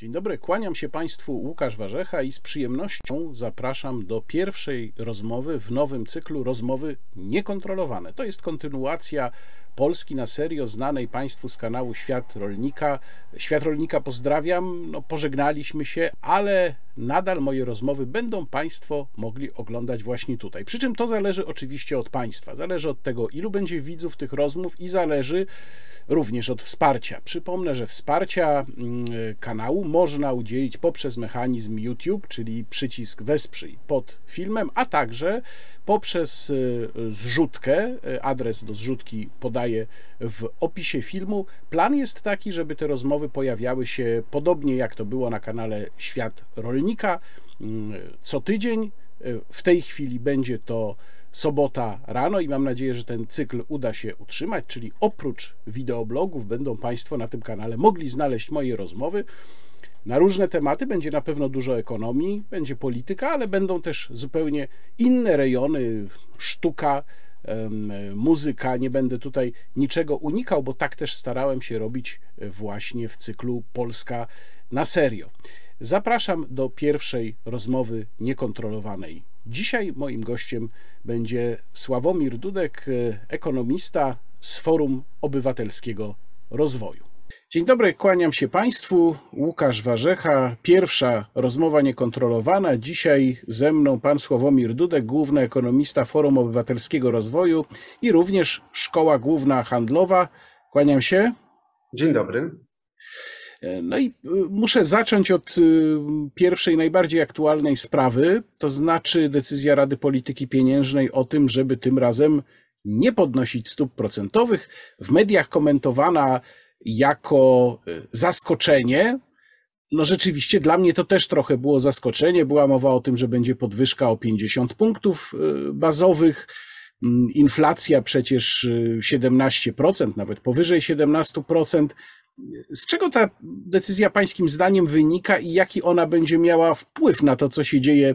Dzień dobry, kłaniam się Państwu Łukasz Warzecha i z przyjemnością zapraszam do pierwszej rozmowy w nowym cyklu Rozmowy Niekontrolowane. To jest kontynuacja Polski na serio, znanej Państwu z kanału Świat Rolnika. Świat Rolnika pozdrawiam, no, pożegnaliśmy się, ale nadal moje rozmowy będą Państwo mogli oglądać właśnie tutaj. Przy czym to zależy oczywiście od Państwa. Zależy od tego, ilu będzie widzów tych rozmów i zależy również od wsparcia. Przypomnę, że wsparcia mm, kanału można udzielić poprzez mechanizm YouTube, czyli przycisk wesprzyj pod filmem, a także poprzez y, zrzutkę. Y, adres do zrzutki podaję w opisie filmu. Plan jest taki, żeby te rozmowy pojawiały się podobnie jak to było na kanale Świat Rolnika mm, co tydzień. Y, w tej chwili będzie to sobota rano i mam nadzieję, że ten cykl uda się utrzymać, czyli oprócz wideoblogów będą Państwo na tym kanale mogli znaleźć moje rozmowy na różne tematy. Będzie na pewno dużo ekonomii, będzie polityka, ale będą też zupełnie inne rejony, sztuka, muzyka. Nie będę tutaj niczego unikał, bo tak też starałem się robić właśnie w cyklu Polska na serio. Zapraszam do pierwszej rozmowy niekontrolowanej. Dzisiaj moim gościem będzie Sławomir Dudek, ekonomista z Forum Obywatelskiego Rozwoju. Dzień dobry, kłaniam się Państwu. Łukasz Warzecha, pierwsza rozmowa niekontrolowana. Dzisiaj ze mną pan Sławomir Dudek, główny ekonomista Forum Obywatelskiego Rozwoju i również Szkoła Główna Handlowa. Kłaniam się. Dzień dobry. No i y, muszę zacząć od y, pierwszej, najbardziej aktualnej sprawy, to znaczy decyzja Rady Polityki Pieniężnej o tym, żeby tym razem nie podnosić stóp procentowych. W mediach komentowana jako y, zaskoczenie. No rzeczywiście dla mnie to też trochę było zaskoczenie. Była mowa o tym, że będzie podwyżka o 50 punktów bazowych. Mm, inflacja przecież 17%, y, nawet powyżej 17%. Z czego ta decyzja Pańskim zdaniem wynika i jaki ona będzie miała wpływ na to, co się dzieje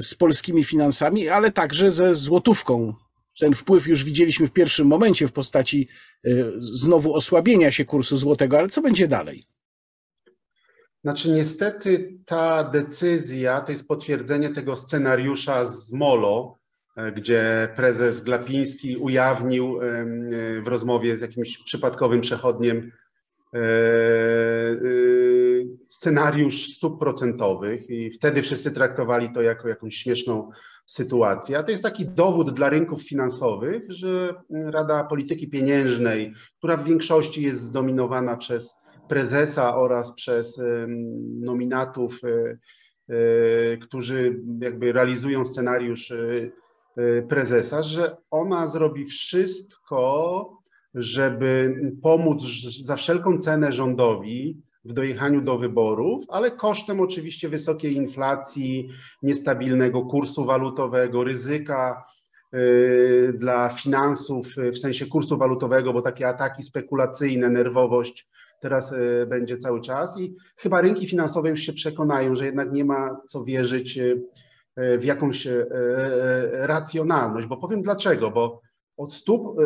z polskimi finansami, ale także ze złotówką ten wpływ już widzieliśmy w pierwszym momencie w postaci e, znowu osłabienia się kursu złotego, ale co będzie dalej? Znaczy, niestety ta decyzja to jest potwierdzenie tego scenariusza z Molo, e, gdzie prezes Glapiński ujawnił e, w rozmowie z jakimś przypadkowym przechodniem scenariusz stóp procentowych i wtedy wszyscy traktowali to jako jakąś śmieszną sytuację. A to jest taki dowód dla rynków finansowych, że Rada Polityki Pieniężnej, która w większości jest zdominowana przez prezesa oraz przez nominatów, e, e, którzy jakby realizują scenariusz e, prezesa, że ona zrobi wszystko, żeby pomóc za wszelką cenę rządowi w dojechaniu do wyborów, ale kosztem oczywiście wysokiej inflacji, niestabilnego kursu walutowego, ryzyka y, dla finansów y, w sensie kursu walutowego, bo takie ataki spekulacyjne, nerwowość teraz y, będzie cały czas. I chyba rynki finansowe już się przekonają, że jednak nie ma co wierzyć w jakąś racjonalność, bo powiem dlaczego, bo od stóp,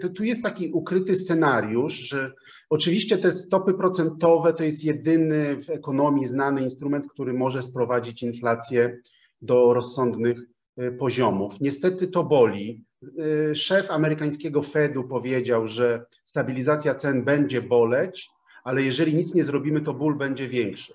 to tu jest taki ukryty scenariusz, że Oczywiście te stopy procentowe to jest jedyny w ekonomii znany instrument, który może sprowadzić inflację do rozsądnych y, poziomów. Niestety to boli. Y, szef amerykańskiego Fedu powiedział, że stabilizacja cen będzie boleć, ale jeżeli nic nie zrobimy, to ból będzie większy.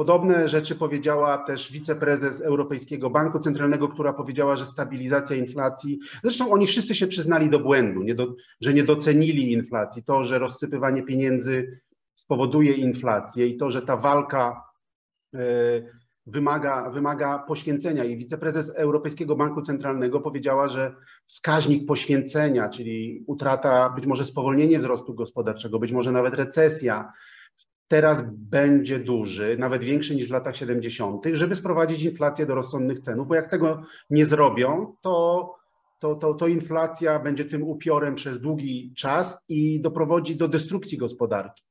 Podobne rzeczy powiedziała też wiceprezes Europejskiego Banku Centralnego, która powiedziała, że stabilizacja inflacji, zresztą oni wszyscy się przyznali do błędu, nie do, że nie docenili inflacji, to, że rozsypywanie pieniędzy spowoduje inflację i to, że ta walka e, wymaga, wymaga poświęcenia. I wiceprezes Europejskiego Banku Centralnego powiedziała, że wskaźnik poświęcenia, czyli utrata, być może spowolnienie wzrostu gospodarczego, być może nawet recesja, teraz będzie duży, nawet większy niż w latach 70., żeby sprowadzić inflację do rozsądnych cenów, bo jak tego nie zrobią, to, to, to, to inflacja będzie tym upiorem przez długi czas i doprowadzi do destrukcji gospodarki.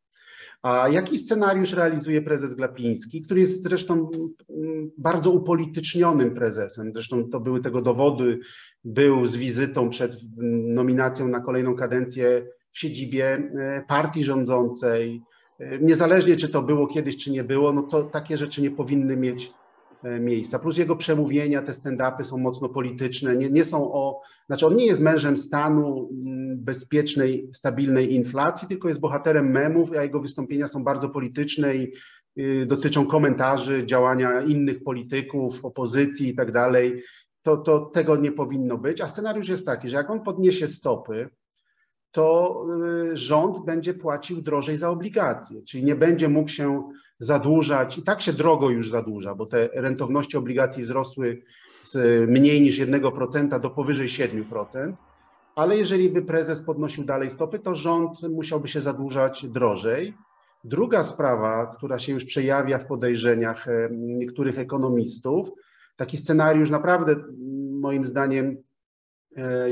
A jaki scenariusz realizuje prezes Glapiński, który jest zresztą mm, bardzo upolitycznionym prezesem? Zresztą to były tego dowody, był z wizytą przed nominacją na kolejną kadencję w siedzibie e, partii rządzącej, niezależnie czy to było kiedyś, czy nie było, no to takie rzeczy nie powinny mieć miejsca. Plus jego przemówienia, te stand-upy są mocno polityczne, nie, nie są o, znaczy on nie jest mężem stanu mm, bezpiecznej, stabilnej inflacji, tylko jest bohaterem memów, a jego wystąpienia są bardzo polityczne i y, dotyczą komentarzy, działania innych polityków, opozycji i tak dalej. To, to tego nie powinno być. A scenariusz jest taki, że jak on podniesie stopy, to y, rząd będzie płacił drożej za obligacje, czyli nie będzie mógł się zadłużać. I tak się drogo już zadłuża, bo te rentowności obligacji wzrosły z mniej niż 1% do powyżej 7%. Ale jeżeli by prezes podnosił dalej stopy, to rząd musiałby się zadłużać drożej. Druga sprawa, która się już przejawia w podejrzeniach e, niektórych ekonomistów, taki scenariusz naprawdę moim zdaniem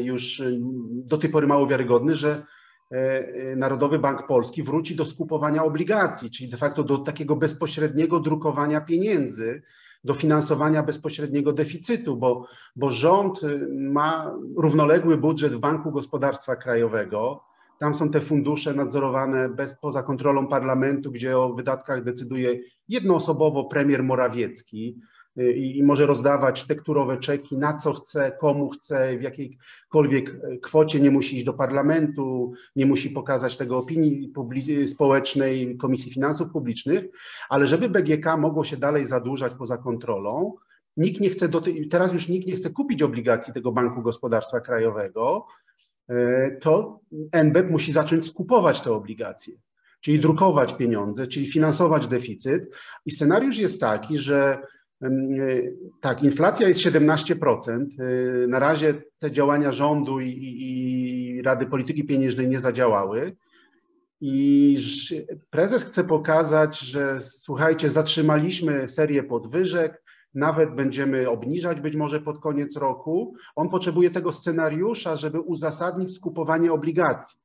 już do tej pory mało wiarygodny, że e, Narodowy Bank Polski wróci do skupowania obligacji, czyli de facto do takiego bezpośredniego drukowania pieniędzy, do finansowania bezpośredniego deficytu, bo, bo rząd ma równoległy budżet w Banku Gospodarstwa Krajowego. Tam są te fundusze nadzorowane bez, poza kontrolą parlamentu, gdzie o wydatkach decyduje jednoosobowo premier Morawiecki i, i może rozdawać tekturowe czeki na co chce, komu chce, w jakiejkolwiek kwocie, nie musi iść do parlamentu, nie musi pokazać tego opinii społecznej, Komisji Finansów Publicznych, ale żeby BGK mogło się dalej zadłużać poza kontrolą, nikt nie chce, teraz już nikt nie chce kupić obligacji tego Banku Gospodarstwa Krajowego, to NBP musi zacząć skupować te obligacje, czyli drukować pieniądze, czyli finansować deficyt. I scenariusz jest taki, że tak, inflacja jest 17%. E, na razie te działania rządu i, i, i Rady Polityki Pieniężnej nie zadziałały. I prezes chce pokazać, że słuchajcie, zatrzymaliśmy serię podwyżek, nawet będziemy obniżać być może pod koniec roku. On potrzebuje tego scenariusza, żeby uzasadnić skupowanie obligacji.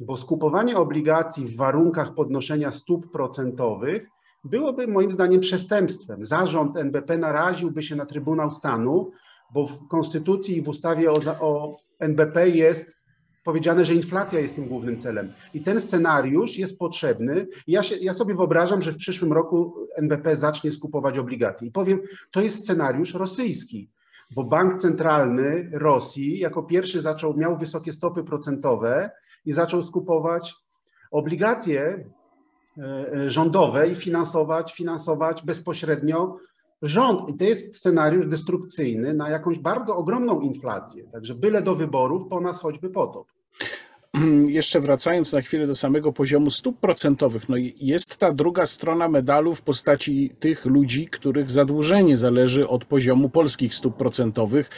Bo skupowanie obligacji w warunkach podnoszenia stóp procentowych byłoby moim zdaniem przestępstwem. Zarząd NBP naraziłby się na Trybunał Stanu, bo w Konstytucji i w ustawie o, o NBP jest powiedziane, że inflacja jest tym głównym celem. I ten scenariusz jest potrzebny. Ja, się, ja sobie wyobrażam, że w przyszłym roku NBP zacznie skupować obligacje. I powiem, to jest scenariusz rosyjski, bo bank centralny Rosji jako pierwszy zaczął, miał wysokie stopy procentowe i zaczął skupować obligacje rządowe i finansować, finansować bezpośrednio rząd. I to jest scenariusz destrukcyjny na jakąś bardzo ogromną inflację. Także byle do wyborów, po nas choćby potop. Jeszcze wracając na chwilę do samego poziomu stóp procentowych, no jest ta druga strona medalu w postaci tych ludzi, których zadłużenie zależy od poziomu polskich stóp procentowych.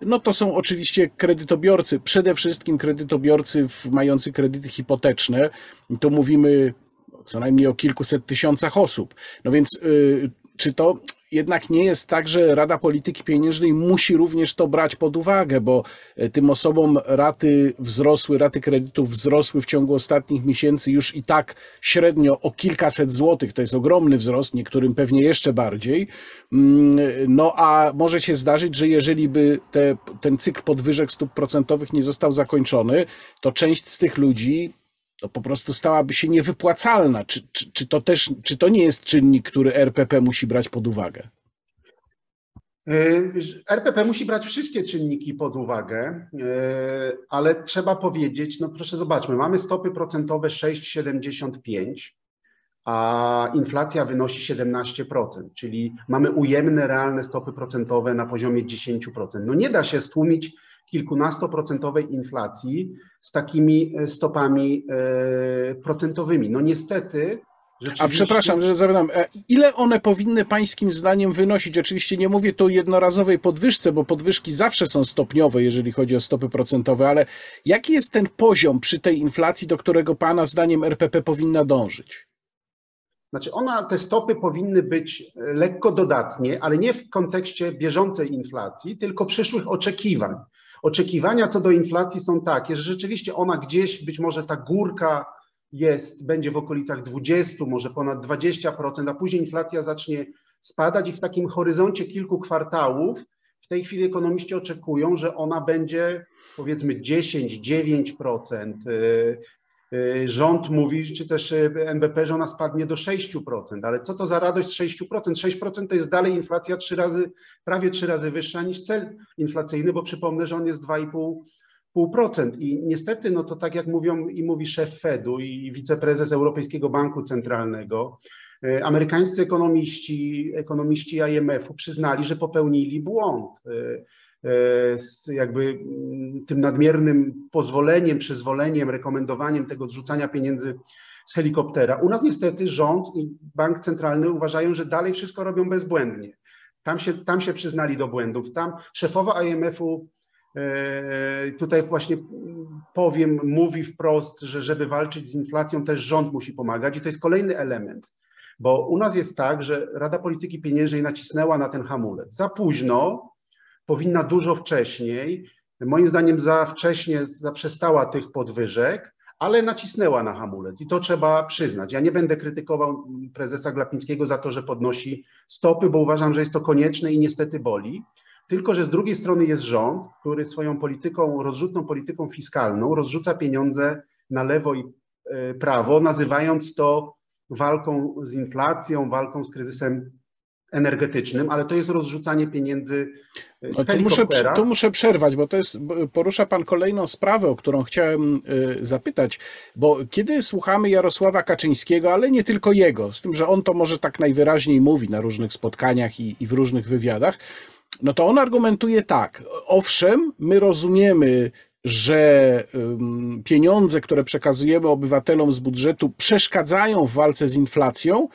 No to są oczywiście kredytobiorcy, przede wszystkim kredytobiorcy mający kredyty hipoteczne. Tu mówimy co najmniej o kilkuset tysiącach osób. No więc y, czy to jednak nie jest tak, że Rada Polityki Pieniężnej musi również to brać pod uwagę, bo y, tym osobom raty wzrosły, raty kredytów wzrosły w ciągu ostatnich miesięcy już i tak średnio o kilkaset złotych. To jest ogromny wzrost, niektórym pewnie jeszcze bardziej. Mm, no a może się zdarzyć, że jeżeli by te, ten cykl podwyżek stóp procentowych nie został zakończony, to część z tych ludzi to po prostu stałaby się niewypłacalna. Czy, czy, czy, to też, czy to nie jest czynnik, który RPP musi brać pod uwagę? Yy, RPP musi brać wszystkie czynniki pod uwagę, yy, ale trzeba powiedzieć, no proszę zobaczmy, mamy stopy procentowe 6,75, a inflacja wynosi 17%, czyli mamy ujemne realne stopy procentowe na poziomie 10%. No nie da się stłumić kilkunastoprocentowej inflacji z takimi e, stopami e, procentowymi. No niestety. A przepraszam, że zapytam, e, ile one powinny pańskim zdaniem wynosić? Oczywiście nie mówię tu o jednorazowej podwyżce, bo podwyżki zawsze są stopniowe, jeżeli chodzi o stopy procentowe, ale jaki jest ten poziom przy tej inflacji, do którego pana zdaniem RPP powinna dążyć? Znaczy ona, te stopy powinny być lekko dodatnie, ale nie w kontekście bieżącej inflacji, tylko przyszłych oczekiwań. Oczekiwania co do inflacji są takie, że rzeczywiście ona gdzieś, być może ta górka jest, będzie w okolicach 20, może ponad 20%, a później inflacja zacznie spadać i w takim horyzoncie kilku kwartałów w tej chwili ekonomiści oczekują, że ona będzie powiedzmy 10-9%. Y, rząd mówi, czy też y, NBP, że ona spadnie do 6%, ale co to za radość 6%? 6% to jest dalej inflacja trzy razy, prawie trzy razy wyższa niż cel inflacyjny, bo przypomnę, że on jest 2,5%. I niestety, no to tak jak mówią i mówi szef Fedu i wiceprezes Europejskiego Banku Centralnego, y, amerykańscy ekonomiści, ekonomiści IMF-u przyznali, że popełnili błąd. E, jakby mm, tym nadmiernym pozwoleniem, przyzwoleniem, rekomendowaniem tego zrzucania pieniędzy z helikoptera. U nas niestety rząd i bank centralny uważają, że dalej wszystko robią bezbłędnie. Tam się, tam się przyznali do błędów. Tam szefowa IMF-u e, tutaj właśnie powiem, mówi wprost, że żeby walczyć z inflacją też rząd musi pomagać i to jest kolejny element. Bo u nas jest tak, że Rada Polityki Pieniężnej nacisnęła na ten hamulec. Za późno, powinna dużo wcześniej, moim zdaniem za wcześnie zaprzestała tych podwyżek, ale nacisnęła na hamulec i to trzeba przyznać. Ja nie będę krytykował prezesa Glapińskiego za to, że podnosi stopy, bo uważam, że jest to konieczne i niestety boli. Tylko, że z drugiej strony jest rząd, który swoją polityką, rozrzutną polityką fiskalną rozrzuca pieniądze na lewo i e, prawo, nazywając to walką z inflacją, walką z kryzysem energetycznym, ale to jest rozrzucanie pieniędzy. E, no tu, muszę, tu muszę przerwać, bo to jest, porusza Pan kolejną sprawę, o którą chciałem e, zapytać, bo kiedy słuchamy Jarosława Kaczyńskiego, ale nie tylko jego, z tym, że on to może tak najwyraźniej mówi na różnych spotkaniach i, i w różnych wywiadach, no to on argumentuje tak. Owszem, my rozumiemy że pieniądze, które przekazujemy obywatelom z budżetu, przeszkadzają w walce z inflacją,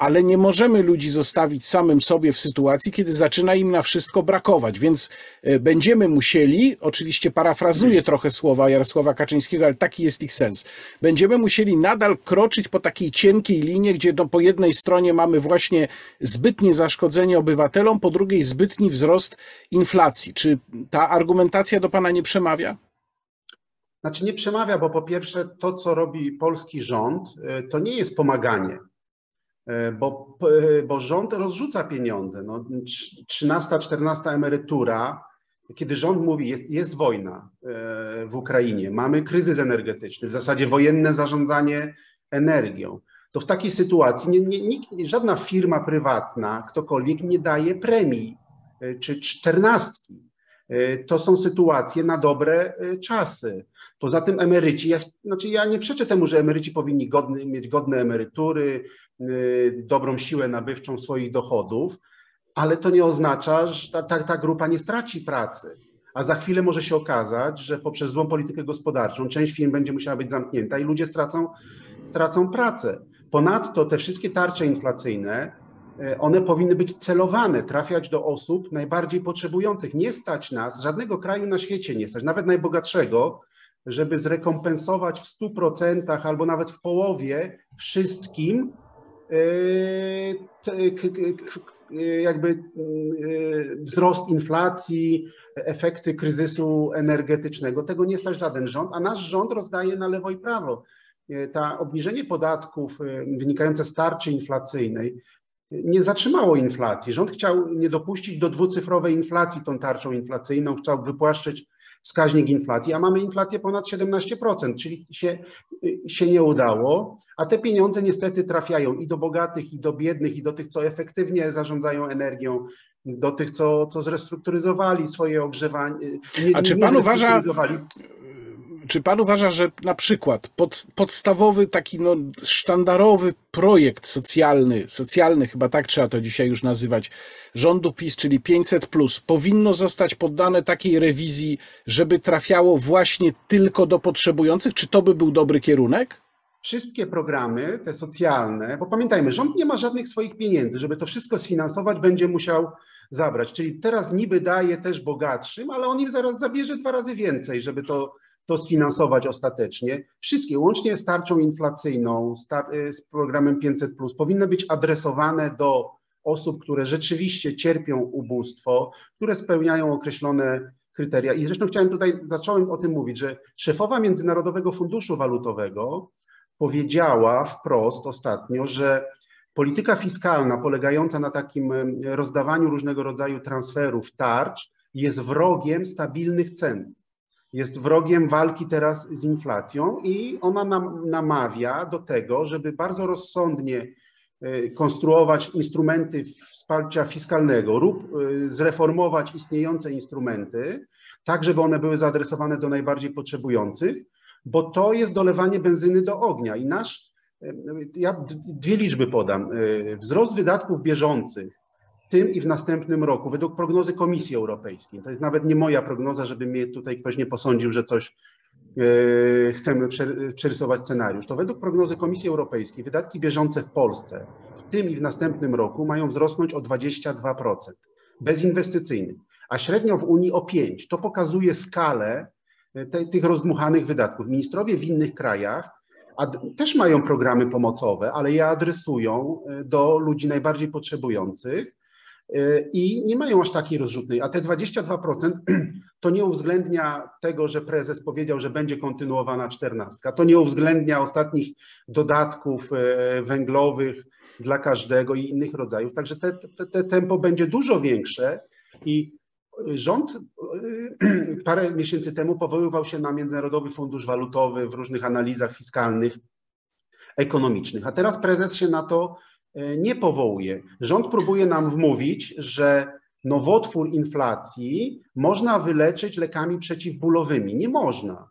ale nie możemy ludzi zostawić samym sobie w sytuacji, kiedy zaczyna im na wszystko brakować. Więc e, będziemy musieli, oczywiście parafrazuję trochę słowa Jarosława Kaczyńskiego, ale taki jest ich sens. Będziemy musieli nadal kroczyć po takiej cienkiej linie, gdzie no, po jednej stronie mamy właśnie zbytnie zaszkodzenie obywatelom, po drugiej zbytni wzrost inflacji. Czy ta argumentacja do Pana nie przemawia? Znaczy nie przemawia, bo po pierwsze to, co robi polski rząd, e, to nie jest pomaganie bo, e, bo rząd rozrzuca pieniądze. No, 13, 14 emerytura, kiedy rząd mówi, jest, jest wojna e, w Ukrainie, mamy kryzys energetyczny, w zasadzie wojenne zarządzanie energią, to w takiej sytuacji nie, nie, nikt, żadna firma prywatna, ktokolwiek nie daje premii czy czternastki. To są sytuacje na dobre czasy. Poza tym emeryci, ja, znaczy ja nie przeczę temu, że emeryci powinni godny, mieć godne emerytury, dobrą siłę nabywczą swoich dochodów, ale to nie oznacza, że ta, ta, ta grupa nie straci pracy. A za chwilę może się okazać, że poprzez złą politykę gospodarczą część firm będzie musiała być zamknięta i ludzie stracą, stracą pracę. Ponadto te wszystkie tarcze inflacyjne, y, one powinny być celowane, trafiać do osób najbardziej potrzebujących. Nie stać nas, żadnego kraju na świecie nie stać, nawet najbogatszego, żeby zrekompensować w 100% albo nawet w połowie wszystkim jakby wzrost inflacji, efekty kryzysu energetycznego. Tego nie stać żaden rząd, a nasz rząd rozdaje na lewo i prawo. Ta obniżenie podatków wynikające z tarczy inflacyjnej nie zatrzymało inflacji. Rząd chciał nie dopuścić do dwucyfrowej inflacji tą tarczą inflacyjną, chciał wypłaszczyć wskaźnik inflacji, a mamy inflację ponad 17%, czyli się, się nie udało, a te pieniądze niestety trafiają i do bogatych, i do biednych, i do tych, co efektywnie zarządzają energią, do tych, co, co zrestrukturyzowali swoje ogrzewanie. Nie, a czy pan uważa, czy pan uważa, że na przykład pod, podstawowy, taki no, sztandarowy projekt socjalny, socjalny, chyba tak trzeba to dzisiaj już nazywać, rządu PiS, czyli 500, powinno zostać poddane takiej rewizji, żeby trafiało właśnie tylko do potrzebujących? Czy to by był dobry kierunek? Wszystkie programy, te socjalne, bo pamiętajmy, rząd nie ma żadnych swoich pieniędzy, żeby to wszystko sfinansować, będzie musiał zabrać. Czyli teraz niby daje też bogatszym, ale on im zaraz zabierze dwa razy więcej, żeby to to sfinansować ostatecznie. Wszystkie, łącznie z tarczą inflacyjną, y, z programem 500, powinny być adresowane do osób, które rzeczywiście cierpią ubóstwo, które spełniają określone kryteria. I zresztą chciałem tutaj, zacząłem o tym mówić, że szefowa Międzynarodowego Funduszu Walutowego powiedziała wprost ostatnio, że polityka fiskalna polegająca na takim rozdawaniu różnego rodzaju transferów, tarcz, jest wrogiem stabilnych cen jest wrogiem walki teraz z inflacją i ona nam namawia do tego, żeby bardzo rozsądnie e, konstruować instrumenty wsparcia fiskalnego lub e, zreformować istniejące instrumenty, tak żeby one były zaadresowane do najbardziej potrzebujących, bo to jest dolewanie benzyny do ognia. I nasz, e, ja dwie liczby podam, wzrost wydatków bieżących tym i w następnym roku, według prognozy Komisji Europejskiej. To jest nawet nie moja prognoza, żeby mnie tutaj ktoś nie posądził, że coś e, chcemy przerysować scenariusz. To według prognozy Komisji Europejskiej wydatki bieżące w Polsce w tym i w następnym roku mają wzrosnąć o 22%, bezinwestycyjnych, a średnio w Unii o 5%. To pokazuje skalę e, te, tych rozdmuchanych wydatków. Ministrowie w innych krajach też mają programy pomocowe, ale je adresują e, do ludzi najbardziej potrzebujących i nie mają aż takiej rozrzutnej. A te 22% to nie uwzględnia tego, że prezes powiedział, że będzie kontynuowana czternastka. To nie uwzględnia ostatnich dodatków y, węglowych dla każdego i innych rodzajów. Także te, te, te tempo będzie dużo większe i rząd y, parę miesięcy temu powoływał się na Międzynarodowy Fundusz Walutowy w różnych analizach fiskalnych, ekonomicznych, a teraz prezes się na to E, nie powołuje. Rząd próbuje nam wmówić, że nowotwór inflacji można wyleczyć lekami przeciwbólowymi. Nie można.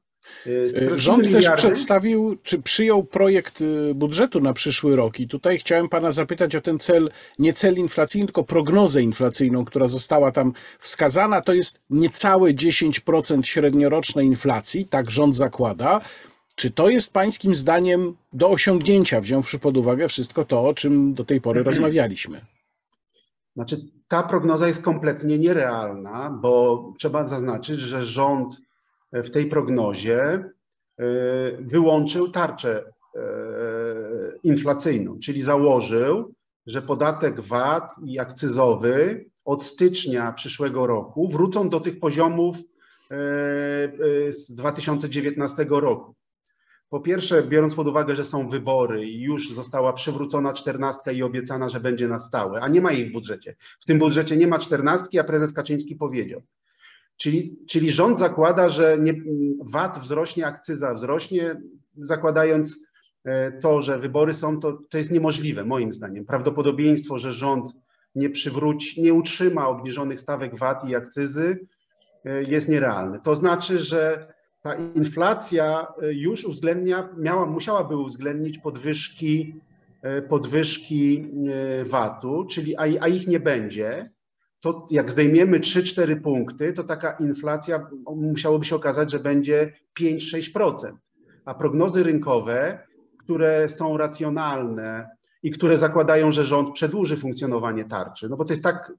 E, e, rząd miliardy. też przedstawił, czy przyjął projekt budżetu na przyszły rok i tutaj chciałem pana zapytać o ten cel, nie cel inflacyjny, tylko prognozę inflacyjną, która została tam wskazana. To jest niecałe 10% średniorocznej inflacji, tak rząd zakłada. Czy to jest pańskim zdaniem do osiągnięcia, wziąwszy pod uwagę wszystko to, o czym do tej pory rozmawialiśmy? Znaczy, ta prognoza jest kompletnie nierealna, bo trzeba zaznaczyć, że rząd w tej prognozie e, wyłączył tarczę e, inflacyjną, czyli założył, że podatek VAT i akcyzowy od stycznia przyszłego roku wrócą do tych poziomów e, z 2019 roku. Po pierwsze, biorąc pod uwagę, że są wybory i już została przywrócona czternastka i obiecana, że będzie na stałe, a nie ma jej w budżecie. W tym budżecie nie ma czternastki, a prezes Kaczyński powiedział. Czyli, czyli rząd zakłada, że nie, VAT wzrośnie, akcyza wzrośnie, zakładając e, to, że wybory są, to, to jest niemożliwe, moim zdaniem. Prawdopodobieństwo, że rząd nie przywróci, nie utrzyma obniżonych stawek VAT i akcyzy e, jest nierealne. To znaczy, że ta inflacja e, już uwzględnia, miała, musiałaby uwzględnić podwyżki, e, podwyżki e, VAT-u, czyli a, a ich nie będzie, to jak zdejmiemy 3-4 punkty, to taka inflacja musiałoby się okazać, że będzie 5-6%. A prognozy rynkowe, które są racjonalne, i które zakładają, że rząd przedłuży funkcjonowanie tarczy. No bo to jest tak,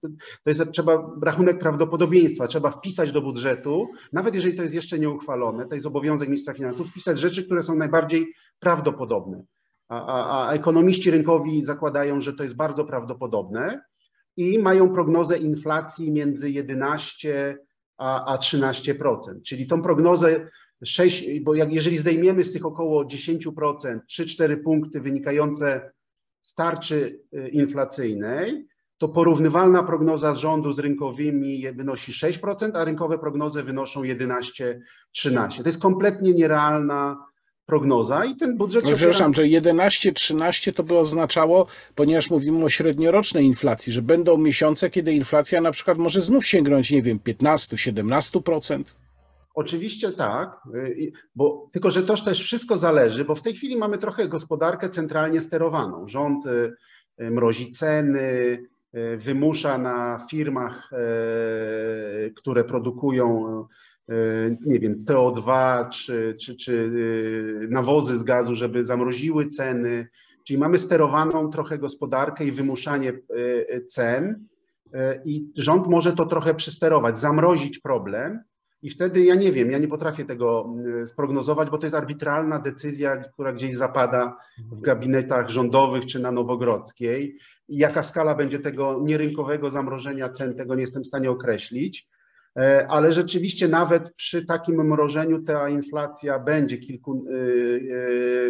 to jest trzeba rachunek prawdopodobieństwa, trzeba wpisać do budżetu, nawet jeżeli to jest jeszcze nieuchwalone, to jest obowiązek ministra finansów, wpisać rzeczy, które są najbardziej prawdopodobne. A, a, a ekonomiści rynkowi zakładają, że to jest bardzo prawdopodobne i mają prognozę inflacji między 11 a, a 13%. Czyli tą prognozę 6, bo jak, jeżeli zdejmiemy z tych około 10%, 3-4 punkty wynikające z tarczy y, inflacyjnej, to porównywalna prognoza rządu z rynkowymi wynosi 6%, a rynkowe prognozy wynoszą 11-13%. To jest kompletnie nierealna prognoza i ten budżet... No, przepraszam, to 11-13 to by oznaczało, ponieważ mówimy o średniorocznej inflacji, że będą miesiące, kiedy inflacja na przykład może znów sięgnąć, nie wiem, 15-17%? Oczywiście tak, y, bo tylko, że to też wszystko zależy, bo w tej chwili mamy trochę gospodarkę centralnie sterowaną. Rząd y, y, mrozi ceny, wymusza na firmach, które produkują nie wiem, CO2 czy, czy, czy nawozy z gazu, żeby zamroziły ceny. Czyli mamy sterowaną trochę gospodarkę i wymuszanie cen i rząd może to trochę przysterować, zamrozić problem, i wtedy ja nie wiem, ja nie potrafię tego mm, sprognozować, bo to jest arbitralna decyzja, która gdzieś zapada w gabinetach rządowych czy na Nowogrodzkiej. I jaka skala będzie tego nierynkowego zamrożenia cen, tego nie jestem w stanie określić. E, ale rzeczywiście nawet przy takim mrożeniu ta inflacja będzie kilku, e,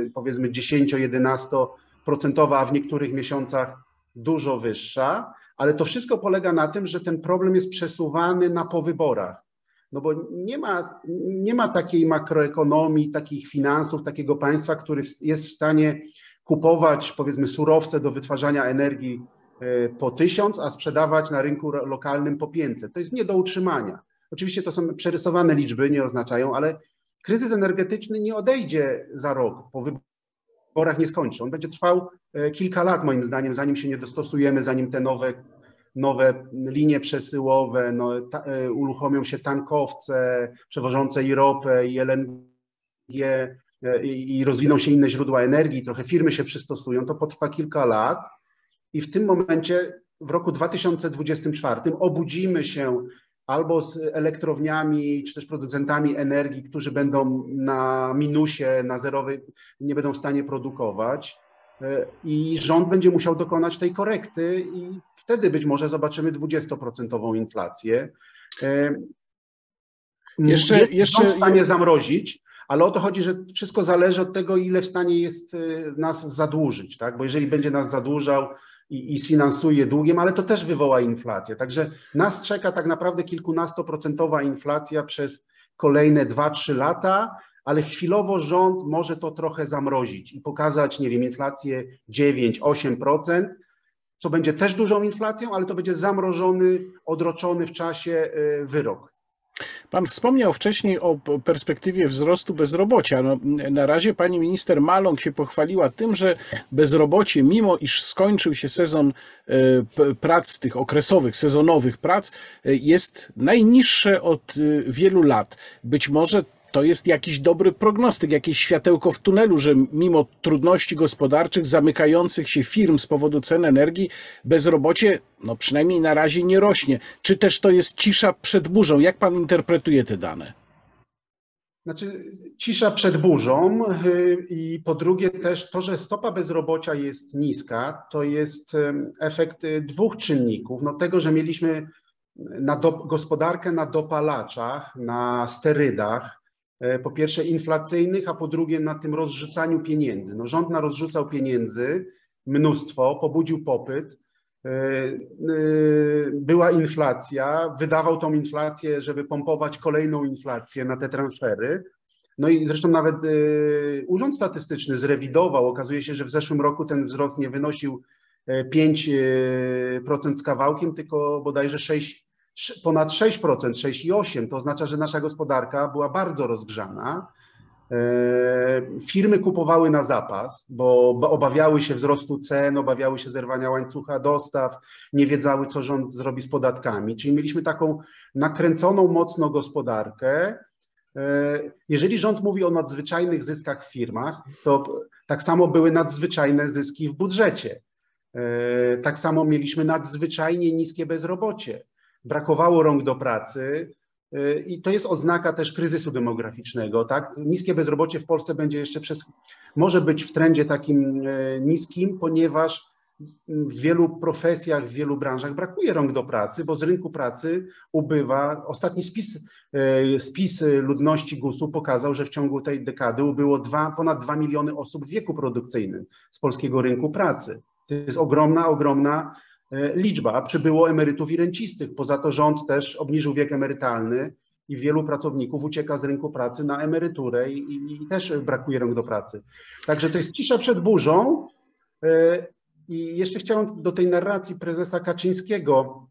e, powiedzmy 10-11%, a w niektórych miesiącach dużo wyższa. Ale to wszystko polega na tym, że ten problem jest przesuwany na po wyborach No bo nie ma, nie ma takiej makroekonomii, takich finansów, takiego państwa, który jest w stanie kupować powiedzmy surowce do wytwarzania energii e, po tysiąc, a sprzedawać na rynku lokalnym po 500. To jest nie do utrzymania. Oczywiście to są przerysowane liczby, nie oznaczają, ale kryzys energetyczny nie odejdzie za rok, po wyborach nie skończy. On będzie trwał e, kilka lat moim zdaniem, zanim się nie dostosujemy, zanim te nowe, nowe linie przesyłowe, no, ta, e, uruchomią się tankowce przewożące i ropę, i LNG, E, i rozwiną się inne źródła energii, trochę firmy się przystosują, to potrwa kilka lat. I w tym momencie w roku 2024 obudzimy się albo z elektrowniami, czy też producentami energii, którzy będą na minusie, na zerowej, nie będą w stanie produkować. E, i rząd będzie musiał dokonać tej korekty i wtedy być może zobaczymy 20% inflację. E, jeszcze, jest jeszcze w stanie zamrozić, ale o to chodzi, że wszystko zależy od tego, ile w stanie jest y, nas zadłużyć, tak? Bo jeżeli będzie nas zadłużał i, i sfinansuje długiem, ale to też wywoła inflację. Także nas czeka tak naprawdę kilkunastoprocentowa inflacja przez kolejne 2-3 lata, ale chwilowo rząd może to trochę zamrozić i pokazać, nie wiem, inflację 9-8%, co będzie też dużą inflacją, ale to będzie zamrożony, odroczony w czasie y, wyrok. Pan wspomniał wcześniej o perspektywie wzrostu bezrobocia. No, na razie pani minister Maląg się pochwaliła tym, że bezrobocie, mimo iż skończył się sezon e, prac tych okresowych, sezonowych prac, e, jest najniższe od wielu lat. Być może to jest jakiś dobry prognostyk, jakieś światełko w tunelu, że mimo trudności gospodarczych, zamykających się firm z powodu cen energii, bezrobocie, no przynajmniej na razie nie rośnie. Czy też to jest cisza przed burzą? Jak pan interpretuje te dane? Znaczy, cisza przed burzą y, i po drugie też to, że stopa bezrobocia jest niska, to jest efekt y, dwóch czynników. No tego, że mieliśmy na do, gospodarkę na dopalaczach, na sterydach, po pierwsze inflacyjnych, a po drugie na tym rozrzucaniu pieniędzy. No, rząd narozrzucał pieniędzy, mnóstwo, pobudził popyt, e, e, była inflacja, wydawał tą inflację, żeby pompować kolejną inflację na te transfery. No i zresztą nawet Urząd Statystyczny zrewidował. Okazuje się, że w zeszłym roku ten wzrost nie wynosił 5% z kawałkiem, tylko bodajże 6, ponad 6%, 6,8%. To oznacza, że nasza gospodarka była bardzo rozgrzana. E, firmy kupowały na zapas, bo obawiały się wzrostu cen, obawiały się zerwania łańcucha dostaw, nie wiedzały, co rząd zrobi z podatkami. Czyli mieliśmy taką nakręconą mocno gospodarkę. E, jeżeli rząd mówi o nadzwyczajnych zyskach w firmach, to tak samo były nadzwyczajne zyski w budżecie. E, tak samo mieliśmy nadzwyczajnie niskie bezrobocie brakowało rąk do pracy. Y, I to jest oznaka też kryzysu demograficznego, tak? Niskie bezrobocie w Polsce będzie jeszcze przez, może być w trendzie takim y, niskim, ponieważ w wielu profesjach, w wielu branżach brakuje rąk do pracy, bo z rynku pracy ubywa. Ostatni spis, y, spis ludności GUS-u pokazał, że w ciągu tej dekady ubyło dwa, ponad 2 miliony osób w wieku produkcyjnym z polskiego rynku pracy. To jest ogromna, ogromna liczba, a przybyło emerytów i rencistych. Poza to rząd też obniżył wiek emerytalny i wielu pracowników ucieka z rynku pracy na emeryturę i, i też brakuje rąk do pracy. Także to jest cisza przed burzą. E, I jeszcze chciałem do tej narracji prezesa Kaczyńskiego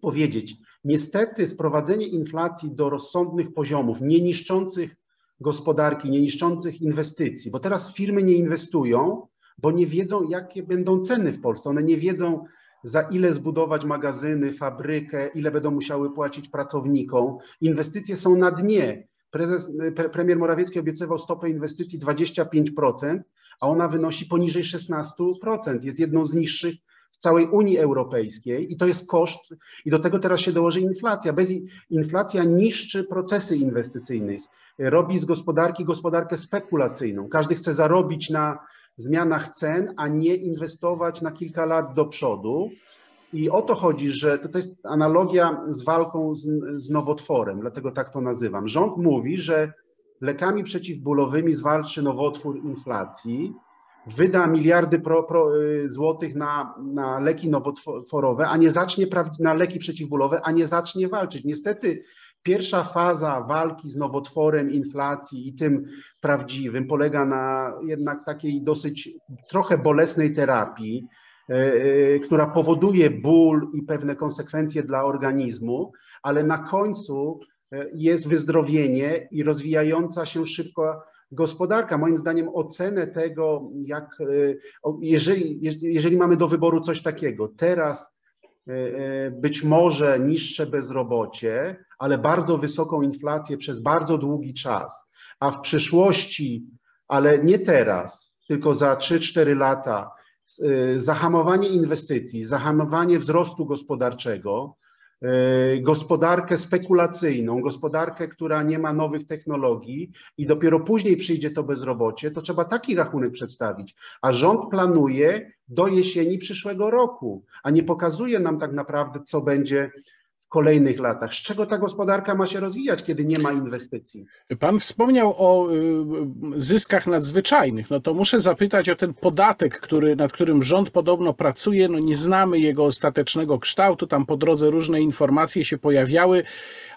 powiedzieć. Niestety sprowadzenie inflacji do rozsądnych poziomów, nie niszczących gospodarki, nie niszczących inwestycji, bo teraz firmy nie inwestują, bo nie wiedzą, jakie będą ceny w Polsce. One nie wiedzą, za ile zbudować magazyny, fabrykę, ile będą musiały płacić pracownikom. Inwestycje są na dnie. Prezes, pre, premier Morawiecki obiecywał stopę inwestycji 25%, a ona wynosi poniżej 16%. Jest jedną z niższych w całej Unii Europejskiej i to jest koszt, i do tego teraz się dołoży inflacja. Bez inflacja niszczy procesy inwestycyjne, robi z gospodarki gospodarkę spekulacyjną. Każdy chce zarobić na zmianach cen, a nie inwestować na kilka lat do przodu. I o to chodzi, że to, to jest analogia z walką z, z nowotworem, dlatego tak to nazywam. Rząd mówi, że lekami przeciwbólowymi zwalczy nowotwór inflacji, wyda miliardy pro, pro, y, złotych na, na leki nowotworowe, a nie zacznie na leki przeciwbólowe, a nie zacznie walczyć. Niestety Pierwsza faza walki z nowotworem inflacji i tym prawdziwym polega na jednak takiej dosyć trochę bolesnej terapii, e, e, która powoduje ból i pewne konsekwencje dla organizmu, ale na końcu e, jest wyzdrowienie i rozwijająca się szybko gospodarka. Moim zdaniem ocenę tego, jak jeżeli, jeżeli mamy do wyboru coś takiego, teraz być może niższe bezrobocie, ale bardzo wysoką inflację przez bardzo długi czas, a w przyszłości, ale nie teraz, tylko za 3-4 lata, y, zahamowanie inwestycji, zahamowanie wzrostu gospodarczego, y, gospodarkę spekulacyjną, gospodarkę, która nie ma nowych technologii i dopiero później przyjdzie to bezrobocie, to trzeba taki rachunek przedstawić. A rząd planuje do jesieni przyszłego roku, a nie pokazuje nam tak naprawdę, co będzie kolejnych latach. Z czego ta gospodarka ma się rozwijać, kiedy nie ma inwestycji? Pan wspomniał o y, zyskach nadzwyczajnych. No to muszę zapytać o ten podatek, który, nad którym rząd podobno pracuje. No nie znamy jego ostatecznego kształtu. Tam po drodze różne informacje się pojawiały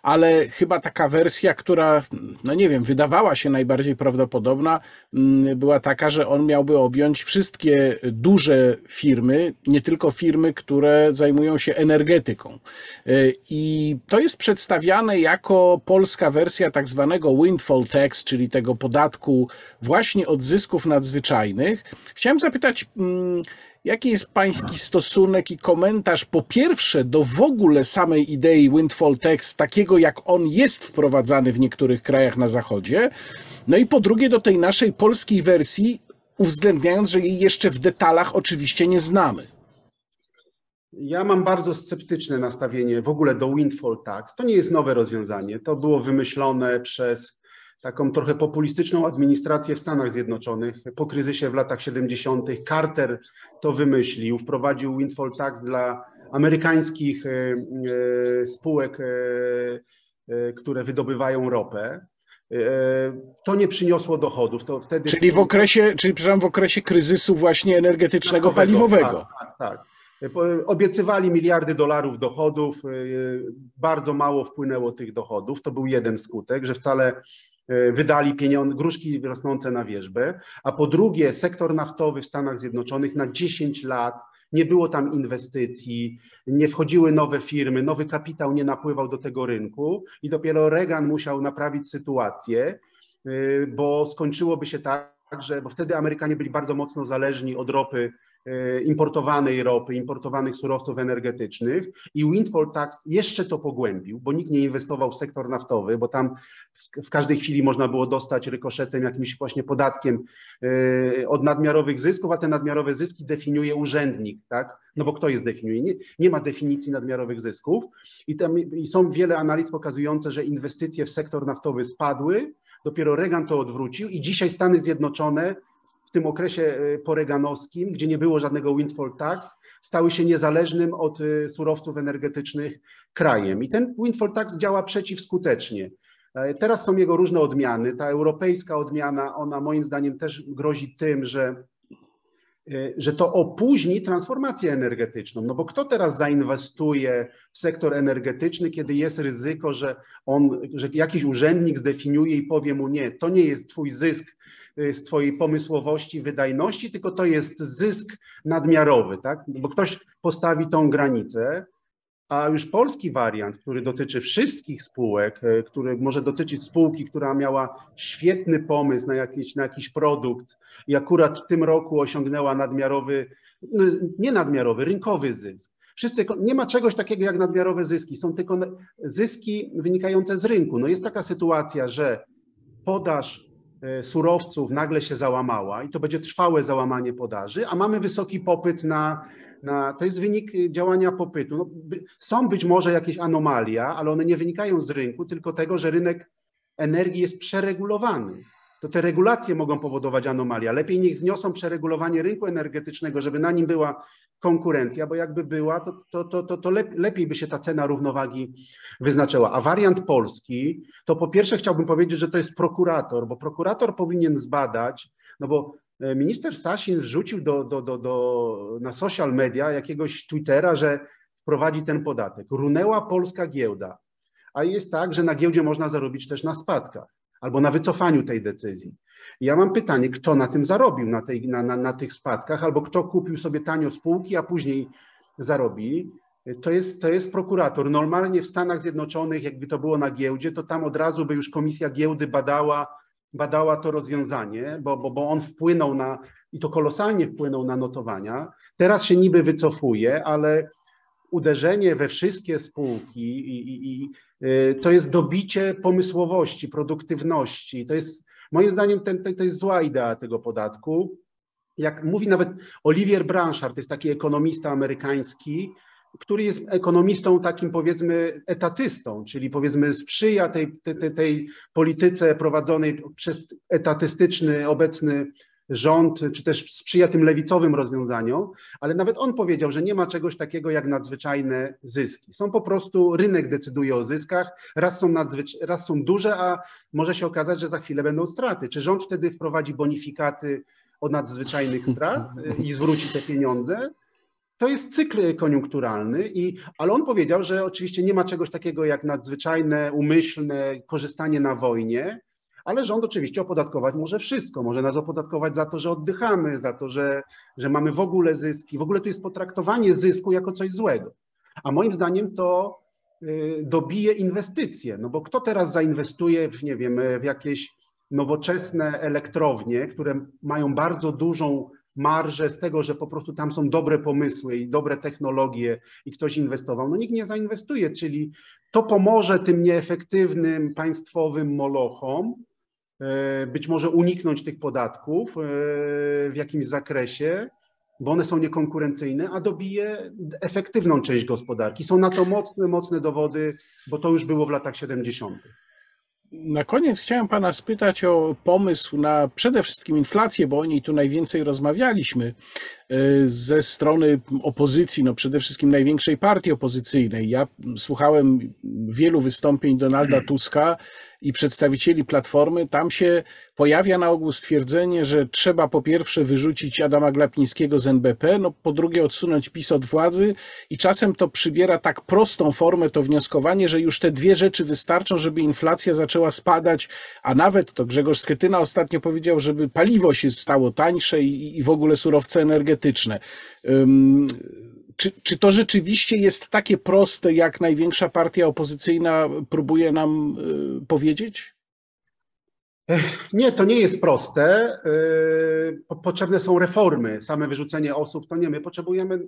ale chyba taka wersja, która, no nie wiem, wydawała się najbardziej prawdopodobna, mm, była taka, że on miałby objąć wszystkie duże firmy, nie tylko firmy, które zajmują się energetyką. E, I to jest przedstawiane jako polska wersja tak zwanego windfall tax, czyli tego podatku właśnie od zysków nadzwyczajnych. Chciałem zapytać, mm, Jaki jest pański stosunek i komentarz po pierwsze do w ogóle samej idei windfall tax, takiego jak on jest wprowadzany w niektórych krajach na zachodzie, no i po drugie do tej naszej polskiej wersji, uwzględniając, że jej jeszcze w detalach oczywiście nie znamy. Ja mam bardzo sceptyczne nastawienie w ogóle do windfall tax. To nie jest nowe rozwiązanie. To było wymyślone przez taką trochę populistyczną administrację w Stanach Zjednoczonych po kryzysie w latach 70. Carter to wymyślił, wprowadził windfall tax dla amerykańskich e, e, spółek, e, które wydobywają ropę. To nie przyniosło dochodów. To wtedy... Czyli w okresie, czyli przepraszam, w okresie kryzysu właśnie energetycznego, paliwowego. Tak, tak, tak. Obiecywali miliardy dolarów dochodów, bardzo mało wpłynęło tych dochodów. To był jeden skutek, że wcale wydali pieniądze, gruszki rosnące na wierzbę, a po drugie sektor naftowy w Stanach Zjednoczonych na 10 lat nie było tam inwestycji, nie wchodziły nowe firmy, nowy kapitał nie napływał do tego rynku i dopiero Reagan musiał naprawić sytuację, e, bo skończyłoby się tak, że, bo wtedy Amerykanie byli bardzo mocno zależni od ropy E, importowanej ropy, importowanych surowców energetycznych i windfall tax jeszcze to pogłębił, bo nikt nie inwestował w sektor naftowy, bo tam w każdej chwili można było dostać rykoszetem jakimś właśnie podatkiem e, od nadmiarowych zysków, a te nadmiarowe zyski definiuje urzędnik, tak? No bo kto je zdefiniuje? Nie, nie ma definicji nadmiarowych zysków i, tam, i są wiele analiz pokazujące, że inwestycje w sektor naftowy spadły, dopiero Reagan to odwrócił i dzisiaj Stany Zjednoczone w tym okresie e, poreganowskim, gdzie nie było żadnego windfall tax, stały się niezależnym od e, surowców energetycznych krajem. I ten windfall tax działa przeciwskutecznie. E, teraz są jego różne odmiany. Ta europejska odmiana, ona moim zdaniem też grozi tym, że, że to opóźni transformację energetyczną. No bo kto teraz zainwestuje w sektor energetyczny, kiedy jest ryzyko, że on, że jakiś urzędnik zdefiniuje i powie mu nie, to nie jest twój zysk, z Twojej pomysłowości, wydajności, tylko to jest zysk nadmiarowy, tak? Bo ktoś postawi tą granicę, a już polski wariant, który dotyczy wszystkich spółek, y, który może dotyczyć spółki, która miała świetny pomysł na jakiś, na jakiś produkt i akurat w tym roku osiągnęła nadmiarowy, no, nie nadmiarowy, rynkowy zysk. Wszyscy, nie ma czegoś takiego jak nadmiarowe zyski, są tylko zyski wynikające z rynku. No jest taka sytuacja, że podaż surowców nagle się załamała i to będzie trwałe załamanie podaży, a mamy wysoki popyt na, na to jest wynik działania popytu. No, by, są być może jakieś anomalia, ale one nie wynikają z rynku, tylko tego, że rynek energii jest przeregulowany. To te regulacje mogą powodować anomalia. Lepiej niech zniosą przeregulowanie rynku energetycznego, żeby na nim była konkurencja, bo jakby była, to, to, to, to, to lepiej by się ta cena równowagi wyznaczyła. A wariant polski, to po pierwsze chciałbym powiedzieć, że to jest prokurator, bo prokurator powinien zbadać, no bo e, minister Sasin wrzucił do, do, do, do, na social media jakiegoś Twittera, że wprowadzi ten podatek. Runęła polska giełda. a jest tak, że na giełdzie można zarobić też na spadkach albo na wycofaniu tej decyzji. Ja mam pytanie, kto na tym zarobił, na, tej, na, na, na tych spadkach, albo kto kupił sobie tanio spółki, a później zarobi. To jest, to jest prokurator. Normalnie w Stanach Zjednoczonych, jakby to było na giełdzie, to tam od razu by już komisja giełdy badała, badała to rozwiązanie, bo, bo, bo on wpłynął na, i to kolosalnie wpłynął na notowania. Teraz się niby wycofuje, ale uderzenie we wszystkie spółki i, i, i, y, to jest dobicie pomysłowości, produktywności. To jest, moim zdaniem, ten, to jest zła idea tego podatku. Jak mówi nawet Olivier Branchard, to jest taki ekonomista amerykański, który jest ekonomistą takim powiedzmy etatystą, czyli powiedzmy sprzyja tej, tej, tej polityce prowadzonej przez etatystyczny obecny rząd, czy też sprzyja tym lewicowym rozwiązaniom, ale nawet on powiedział, że nie ma czegoś takiego jak nadzwyczajne zyski. Są po prostu, rynek decyduje o zyskach, raz są, nadzwycz- raz są duże, a może się okazać, że za chwilę będą straty. Czy rząd wtedy wprowadzi bonifikaty od nadzwyczajnych strat i zwróci te pieniądze? To jest cykl koniunkturalny, i, ale on powiedział, że oczywiście nie ma czegoś takiego jak nadzwyczajne, umyślne korzystanie na wojnie, ale rząd oczywiście opodatkować może wszystko. Może nas opodatkować za to, że oddychamy, za to, że, że mamy w ogóle zyski. W ogóle to jest potraktowanie zysku jako coś złego. A moim zdaniem to y, dobije inwestycje, no bo kto teraz zainwestuje w, nie wiem, w jakieś nowoczesne elektrownie, które mają bardzo dużą marżę z tego, że po prostu tam są dobre pomysły i dobre technologie i ktoś inwestował, no nikt nie zainwestuje, czyli to pomoże tym nieefektywnym państwowym molochom być może uniknąć tych podatków e, w jakimś zakresie, bo one są niekonkurencyjne, a dobije efektywną część gospodarki. Są na to mocne, mocne dowody, bo to już było w latach 70. Na koniec chciałem Pana spytać o pomysł na przede wszystkim inflację, bo o niej tu najwięcej rozmawialiśmy e, ze strony opozycji, no przede wszystkim największej partii opozycyjnej. Ja słuchałem wielu wystąpień Donalda Tuska i przedstawicieli Platformy, tam się pojawia na ogół stwierdzenie, że trzeba po pierwsze wyrzucić Adama Glapińskiego z NBP, no po drugie odsunąć PiS od władzy i czasem to przybiera tak prostą formę to wnioskowanie, że już te dwie rzeczy wystarczą, żeby inflacja zaczęła spadać, a nawet to Grzegorz Schetyna ostatnio powiedział, żeby paliwo się stało tańsze i, i w ogóle surowce energetyczne. Um, czy, czy to rzeczywiście jest takie proste, jak największa partia opozycyjna próbuje nam y, powiedzieć? Nie, to nie jest proste. Y, potrzebne są reformy. Same wyrzucenie osób to nie. My potrzebujemy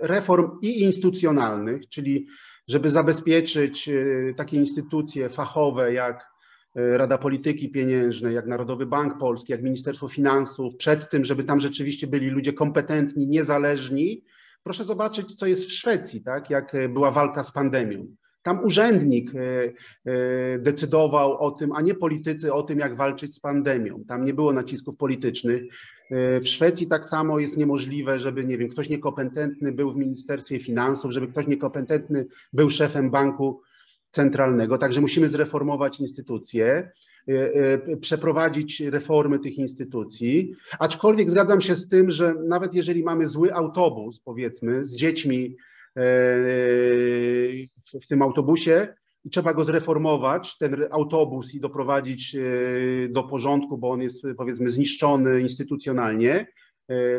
reform i instytucjonalnych, czyli żeby zabezpieczyć y, takie instytucje fachowe jak Rada Polityki Pieniężnej, jak Narodowy Bank Polski, jak Ministerstwo Finansów, przed tym, żeby tam rzeczywiście byli ludzie kompetentni, niezależni, Proszę zobaczyć, co jest w Szwecji, tak? jak e, była walka z pandemią. Tam urzędnik e, e, decydował o tym, a nie politycy o tym, jak walczyć z pandemią. Tam nie było nacisków politycznych. W Szwecji tak samo jest niemożliwe, żeby, nie wiem, ktoś niekompetentny był w Ministerstwie Finansów, żeby ktoś niekompetentny był szefem banku centralnego. Także musimy zreformować instytucje. E, e, przeprowadzić reformy tych instytucji. Aczkolwiek zgadzam się z tym, że nawet jeżeli mamy zły autobus, powiedzmy, z dziećmi e, w tym autobusie, i trzeba go zreformować, ten autobus i doprowadzić do porządku, bo on jest powiedzmy zniszczony instytucjonalnie, E,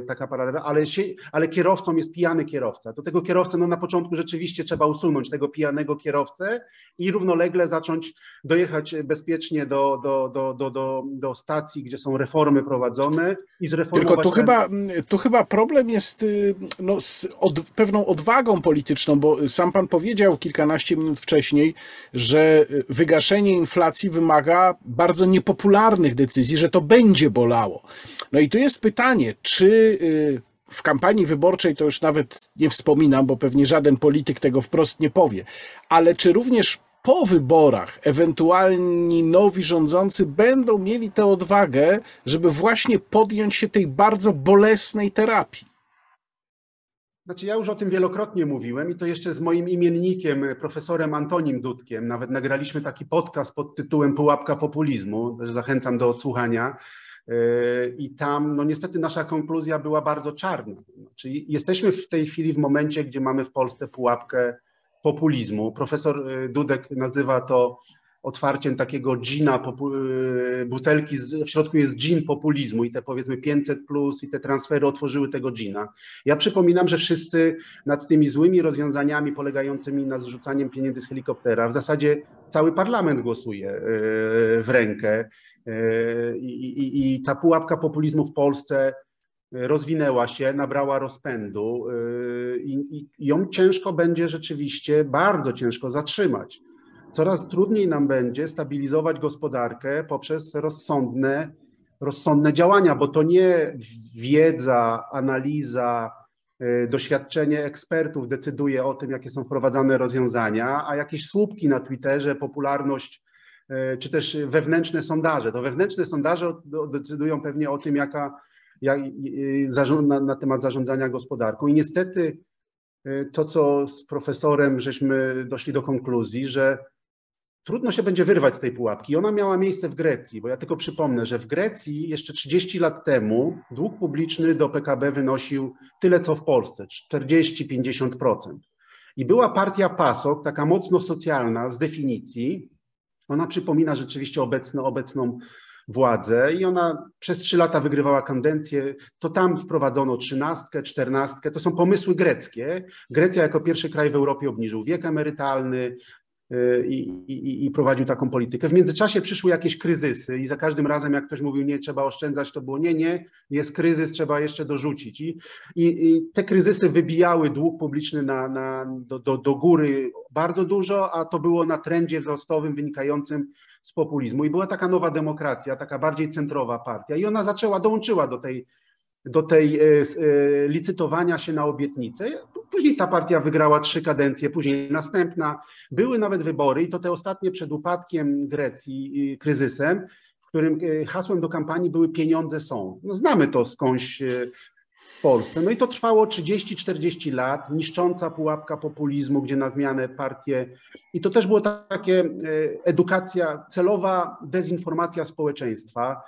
taka paralela, ale, się, ale kierowcą jest pijany kierowca. Do tego kierowcę no na początku rzeczywiście trzeba usunąć tego pijanego kierowcę i równolegle zacząć dojechać bezpiecznie do, do, do, do, do, do stacji, gdzie są reformy prowadzone i zreformować... Tylko tu, ten... chyba, tu chyba problem jest y, no, z od, pewną odwagą polityczną, bo sam pan powiedział kilkanaście minut wcześniej, że wygaszenie inflacji wymaga bardzo niepopularnych decyzji, że to będzie bolało. No i tu jest pytanie, czy y, w kampanii wyborczej to już nawet nie wspominam, bo pewnie żaden polityk tego wprost nie powie, ale czy również po wyborach ewentualni nowi rządzący będą mieli tę odwagę, żeby właśnie podjąć się tej bardzo bolesnej terapii? Znaczy, ja już o tym wielokrotnie mówiłem i to jeszcze z moim imiennikiem, profesorem Antonim Dudkiem. Nawet nagraliśmy taki podcast pod tytułem Pułapka populizmu. Też zachęcam do odsłuchania. Yy, I tam, no niestety, nasza konkluzja była bardzo czarna. Czyli jesteśmy w tej chwili w momencie, gdzie mamy w Polsce pułapkę populizmu. Profesor Dudek nazywa to otwarciem takiego gina, y, butelki, w środku jest gin populizmu i te powiedzmy 500 plus i te transfery otworzyły tego gina. Ja przypominam, że wszyscy nad tymi złymi rozwiązaniami polegającymi na zrzucaniem pieniędzy z helikoptera, w zasadzie cały parlament głosuje w rękę i, i, i ta pułapka populizmu w Polsce rozwinęła się, nabrała rozpędu i, i ją ciężko będzie rzeczywiście, bardzo ciężko zatrzymać. Coraz trudniej nam będzie stabilizować gospodarkę poprzez rozsądne, rozsądne działania, bo to nie wiedza, analiza, doświadczenie ekspertów decyduje o tym, jakie są wprowadzane rozwiązania, a jakieś słupki na Twitterze, popularność czy też wewnętrzne sondaże. To wewnętrzne sondaże decydują pewnie o tym, jaka, jak, na, na temat zarządzania gospodarką. I niestety to, co z profesorem żeśmy doszli do konkluzji, że trudno się będzie wyrwać z tej pułapki. I ona miała miejsce w Grecji, bo ja tylko przypomnę, że w Grecji jeszcze 30 lat temu dług publiczny do PKB wynosił tyle co w Polsce 40-50%. I była partia PASOK, taka mocno socjalna z definicji. Ona przypomina rzeczywiście obecną, obecną władzę i ona przez trzy lata wygrywała kadencję, to tam wprowadzono trzynastkę, czternastkę, to są pomysły greckie. Grecja jako pierwszy kraj w Europie obniżył wiek emerytalny, i, i, i, prowadził taką politykę. W międzyczasie przyszły jakieś kryzysy i za każdym razem, jak ktoś mówił, nie, trzeba oszczędzać, to było nie, nie, jest kryzys, trzeba jeszcze dorzucić. I, i te kryzysy wybijały dług publiczny na, na, do, do, do góry bardzo dużo, a to było na trendzie wzrostowym wynikającym z populizmu. I była taka nowa demokracja, taka bardziej centrowa partia i ona zaczęła, dołączyła do tej do tej e, e, licytowania się na obietnice. Później ta partia wygrała trzy kadencje, później następna. Były nawet wybory i to te ostatnie przed upadkiem Grecji, kryzysem, w którym e, hasłem do kampanii były pieniądze są. No znamy to skądś w Polsce. No i to trwało 30-40 lat, niszcząca pułapka populizmu, gdzie na zmianę partie. I to też było takie edukacja, celowa dezinformacja społeczeństwa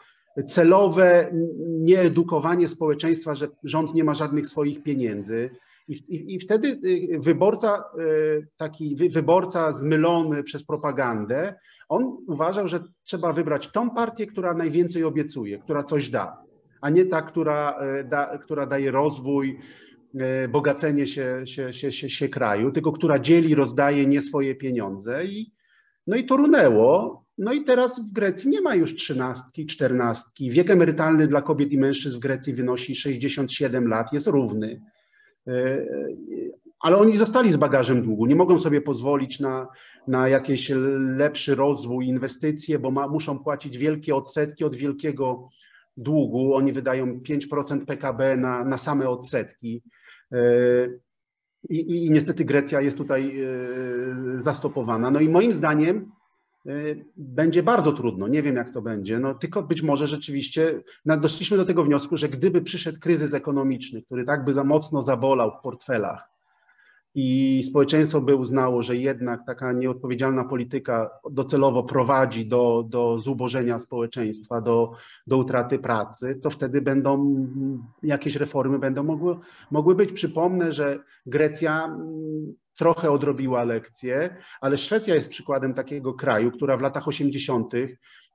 celowe nieedukowanie społeczeństwa, że rząd nie ma żadnych swoich pieniędzy. I, i, I, wtedy y, wyborca, y, taki wyborca zmylony przez propagandę, on uważał, że trzeba wybrać tą partię, która najwięcej obiecuje, która coś da, a nie ta, która, y, da, która daje rozwój, bogacenie się, się, się, się, się kraju, tylko która dzieli, rozdaje nie swoje pieniądze. I, no i to runęło. No i teraz w Grecji nie ma już trzynastki, czternastki. Wiek emerytalny dla kobiet i mężczyzn w Grecji wynosi 67 lat, jest równy. E, ale oni zostali z bagażem długu, nie mogą sobie pozwolić na, na jakiś lepszy rozwój, inwestycje, bo ma, muszą płacić wielkie odsetki od wielkiego długu. Oni wydają 5% PKB na, na same odsetki. E, I, I niestety Grecja jest tutaj e, zastopowana. No i moim zdaniem będzie bardzo trudno. Nie wiem, jak to będzie. No, tylko być może rzeczywiście doszliśmy do tego wniosku, że gdyby przyszedł kryzys ekonomiczny, który tak by za mocno zabolał w portfelach i społeczeństwo by uznało, że jednak taka nieodpowiedzialna polityka docelowo prowadzi do, do zubożenia społeczeństwa, do, do utraty pracy, to wtedy będą jakieś reformy będą mogły, mogły być. Przypomnę, że Grecja trochę odrobiła lekcje, ale Szwecja jest przykładem takiego kraju, która w latach 80.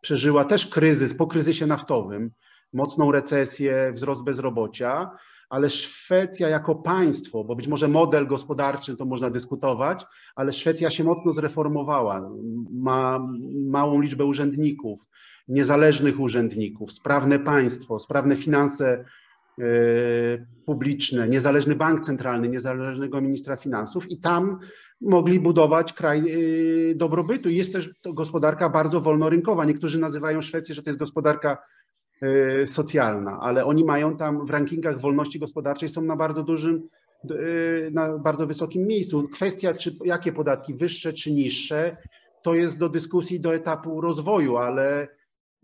przeżyła też kryzys po kryzysie naftowym, mocną recesję, wzrost bezrobocia, ale Szwecja jako państwo, bo być może model gospodarczy to można dyskutować, ale Szwecja się mocno zreformowała, ma małą liczbę urzędników, niezależnych urzędników, sprawne państwo, sprawne finanse E, publiczne, niezależny bank centralny, niezależnego ministra finansów i tam mogli budować kraj e, dobrobytu. Jest też gospodarka bardzo wolnorynkowa. Niektórzy nazywają Szwecję, że to jest gospodarka e, socjalna, ale oni mają tam w rankingach wolności gospodarczej są na bardzo dużym, na bardzo wysokim miejscu. Kwestia, czy jakie podatki, wyższe czy niższe, to jest do dyskusji do etapu rozwoju, ale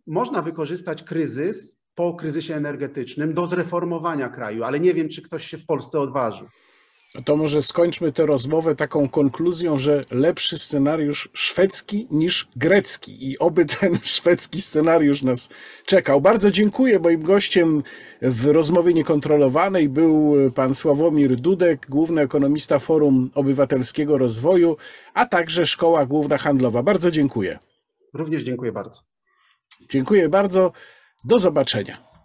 można wykorzystać kryzys po kryzysie energetycznym do zreformowania kraju, ale nie wiem, czy ktoś się w Polsce odważy. To może skończmy tę rozmowę taką konkluzją, że lepszy scenariusz szwedzki niż grecki i oby ten szwedzki scenariusz nas czekał. Bardzo dziękuję. Moim gościem w rozmowie niekontrolowanej był pan Sławomir Dudek, główny ekonomista Forum Obywatelskiego Rozwoju, a także Szkoła Główna Handlowa. Bardzo dziękuję. Również dziękuję bardzo. Dziękuję bardzo. Do zobaczenia.